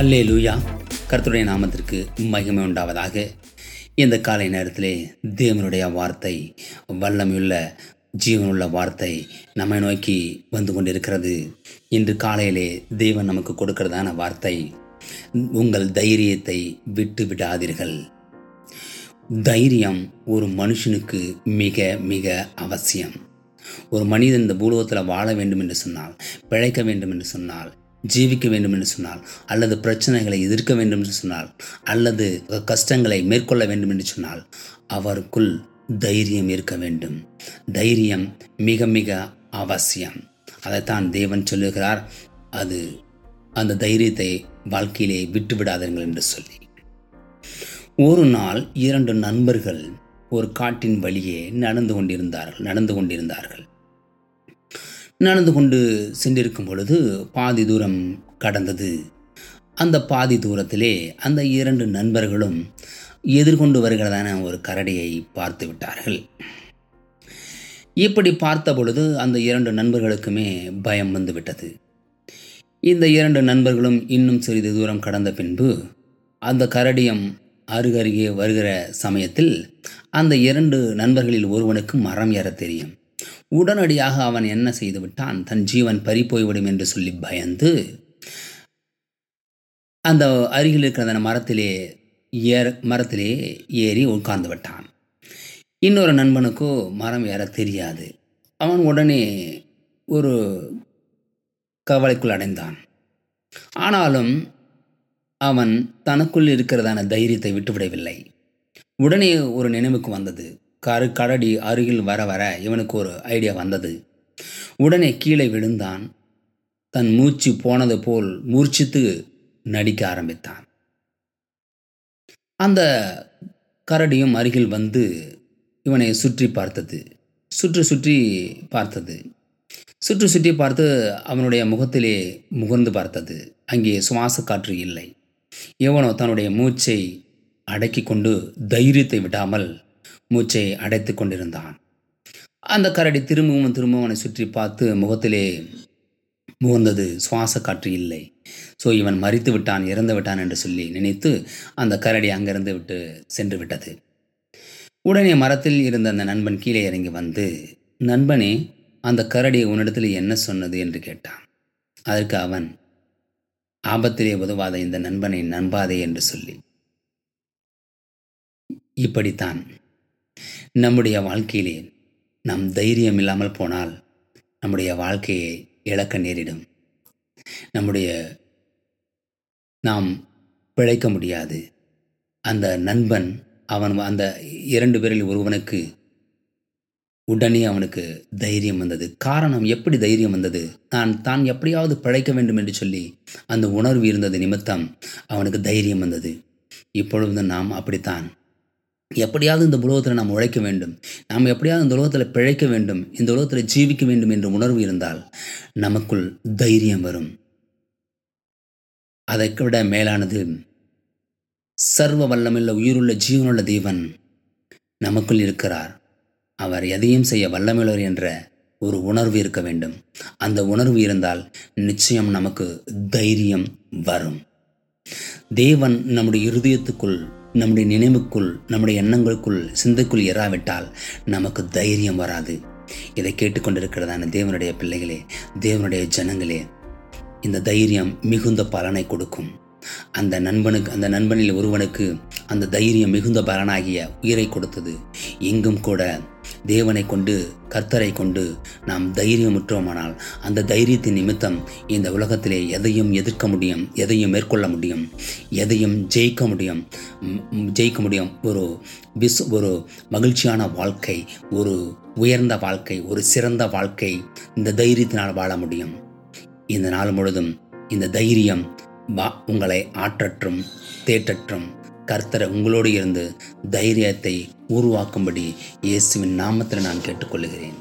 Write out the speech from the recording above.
அல்லே லூயா கர்த்தருடைய நாமத்திற்கு மகிமை உண்டாவதாக. இந்த காலை நேரத்திலே தேவனுடைய வார்த்தை வல்லமையுள்ள ஜீவனுள்ள வார்த்தை நம்மை நோக்கி வந்து கொண்டிருக்கிறது. இன்று காலையிலே தேவன் நமக்கு கொடுக்கிறதான வார்த்தை உங்கள் தைரியத்தை விட்டு விடாதீர்கள். தைரியம் ஒரு மனுஷனுக்கு மிக மிக அவசியம். ஒரு மனிதன் இந்த பூலோகத்தில் வாழ வேண்டும் என்று சொன்னால் பிழைக்க வேண்டும் என்று சொன்னால் ஜீவிக்க வேண்டும் என்று சொன்னால் அல்லது பிரச்சனைகளை எதிர்க்க வேண்டும் என்று சொன்னால் அல்லது கஷ்டங்களை மேற்கொள்ள வேண்டும் என்று சொன்னால் அவருக்குள் தைரியம் இருக்க வேண்டும். தைரியம் மிக மிக அவசியம். அதைத்தான் தேவன் சொல்லுகிறார். அது அந்த தைரியத்தை வாழ்க்கையிலே விட்டு விடாதீர்கள் என்று சொல்லி. ஒரு நாள் இரண்டு நண்பர்கள் ஒரு காட்டின் வழியே நடந்து கொண்டிருந்தார்கள் நடந்து கொண்டிருந்தார்கள். நடந்து கொண்டு சென்றிருக்கும் பொழுது பாதி தூரம் கடந்தது. அந்த பாதி தூரத்திலே அந்த இரண்டு நண்பர்களும் எதிர்கொண்டு வருகிறதான ஒரு கரடியை பார்த்து விட்டார்கள். இப்படி பார்த்த பொழுது அந்த இரண்டு நண்பர்களுக்குமே பயம் வந்து விட்டது. இந்த இரண்டு நண்பர்களும் இன்னும் சிறிது தூரம் கடந்த பின்பு அந்த கரடியம் அருகருகே வருகிற சமயத்தில் அந்த இரண்டு நண்பர்களில் ஒருவனுக்கு மரம் ஏற தெரியும். உடனடியாக அவன் என்ன செய்து விட்டான் தன் ஜீவன் பறி போய்விடும் என்று சொல்லி பயந்து அந்த அருகில் இருக்கிற அந்த மரத்திலே ஏற மரத்திலே ஏறி உட்கார்ந்து விட்டான். இன்னொரு நண்பனுக்கோ மரம் ஏற தெரியாது. அவன் உடனே ஒரு கவலைக்குள் அடைந்தான். ஆனாலும் அவன் தனக்குள் இருக்கிறதான தைரியத்தை விட்டுவிடவில்லை உடனே ஒரு நினைவுக்கு வந்தது. கரு கடடி அருகில் வர வர இவனுக்கு ஒரு ஐடியா வந்தது. உடனே கீழே விழுந்தான். தன் மூச்சு போனது போல் மூர்ச்சித்து நடிக்க ஆரம்பித்தான். அந்த கரடியும் அருகில் வந்து இவனை சுற்றி பார்த்தது. சுற்றி சுற்றி பார்த்தது. சுற்றி சுற்றி பார்த்து அவனுடைய முகத்திலே முகர்ந்து பார்த்தது. அங்கே சுவாச காற்று இல்லை. இவனோ தன்னுடைய மூச்சை அடக்கி கொண்டு தைரியத்தை விடாமல் மூச்சை அடைத்து கொண்டிருந்தான். அந்த கரடி திரும்பவும் திரும்பவும் அவனை சுற்றி பார்த்து முகத்திலே முகந்தது சுவாச காற்று இல்லை. ஸோ இவன் மறித்து விட்டான் இறந்து விட்டான் என்று சொல்லி நினைத்து அந்த கரடி அங்கிருந்து விட்டு சென்று விட்டது. உடனே மரத்தில் இருந்த அந்த நண்பன் கீழே இறங்கி வந்து நண்பனே அந்த கரடி உன்னிடத்தில் என்ன சொன்னது? என்று கேட்டான். அதற்கு அவன் ஆபத்திலே உதவாத இந்த நண்பனை நண்பாதே என்று சொல்லி. இப்படித்தான் நம்முடைய வாழ்க்கையிலே நம் தைரியம் இல்லாமல் போனால் நம்முடைய வாழ்க்கையை இழக்க நேரிடும். நம்முடைய நாம் பிழைக்க முடியாது. அந்த நண்பன் அவன் அந்த இரண்டு பேரில் ஒருவனுக்கு உடனே அவனுக்கு தைரியம் வந்தது. காரணம் எப்படி தைரியம் வந்தது? நான் தான் எப்படியாவது பிழைக்க வேண்டும் என்று சொல்லி அந்த உணர்வு இருந்தது நிமித்தம் அவனுக்கு தைரியம் வந்தது. இப்பொழுது நாம் அப்படித்தான் எப்படியாவது இந்த உலகத்தில் நாம் உழைக்க வேண்டும். நாம் எப்படியாவது இந்த உலகத்தில் பிழைக்க வேண்டும். இந்த உலகத்தில் ஜீவிக்க வேண்டும் என்ற உணர்வு இருந்தால் நமக்குள் தைரியம் வரும். அதை விட மேலானது சர்வ வல்லமில்ல உயிருள்ள ஜீவனுள்ள தேவன் நமக்குள் இருக்கிறார். அவர் எதையும் செய்ய வல்லமில்லவர் என்ற ஒரு உணர்வு இருக்க வேண்டும். அந்த உணர்வு இருந்தால் நிச்சயம் நமக்கு தைரியம் வரும். தேவன் நம்முடைய இருதயத்துக்குள் நம்முடைய நினைவுக்குள் நம்முடைய எண்ணங்களுக்குள் சிந்தைக்குள் இராவிட்டால் நமக்கு தைரியம் வராது. இதை கேட்டுக்கொண்டிருக்கிறதான தேவனுடைய பிள்ளைகளே தேவனுடைய ஜனங்களே இந்த தைரியம் மிகுந்த பலனை கொடுக்கும். அந்த நண்பனுக்கு அந்த நண்பனில் ஒருவனுக்கு அந்த தைரியம் மிகுந்த பலனாகிய உயிரை கொடுத்தது. எங்கும் கூட தேவனை கொண்டு கர்த்தரை கொண்டு நாம் தைரியமுற்றோமானால் அந்த தைரியத்தின் நிமித்தம் இந்த உலகத்திலே எதையும் எதிர்க்க முடியும் எதையும் மேற்கொள்ள முடியும் எதையும் ஜெயிக்க முடியும் ஜெயிக்க முடியும். ஒரு விஸ் ஒரு மகிழ்ச்சியான வாழ்க்கை ஒரு உயர்ந்த வாழ்க்கை ஒரு சிறந்த வாழ்க்கை இந்த தைரியத்தினால் வாழ முடியும். இந்த நாள் முழுதும் இந்த தைரியம் வா உங்களை ஆற்றற்றும் தேற்றற்றும். கர்த்தரை உங்களோடு இருந்து தைரியத்தை உருவாக்கும்படி இயேசுவின் நாமத்தில் நான் கேட்டுக்கொள்கிறேன்.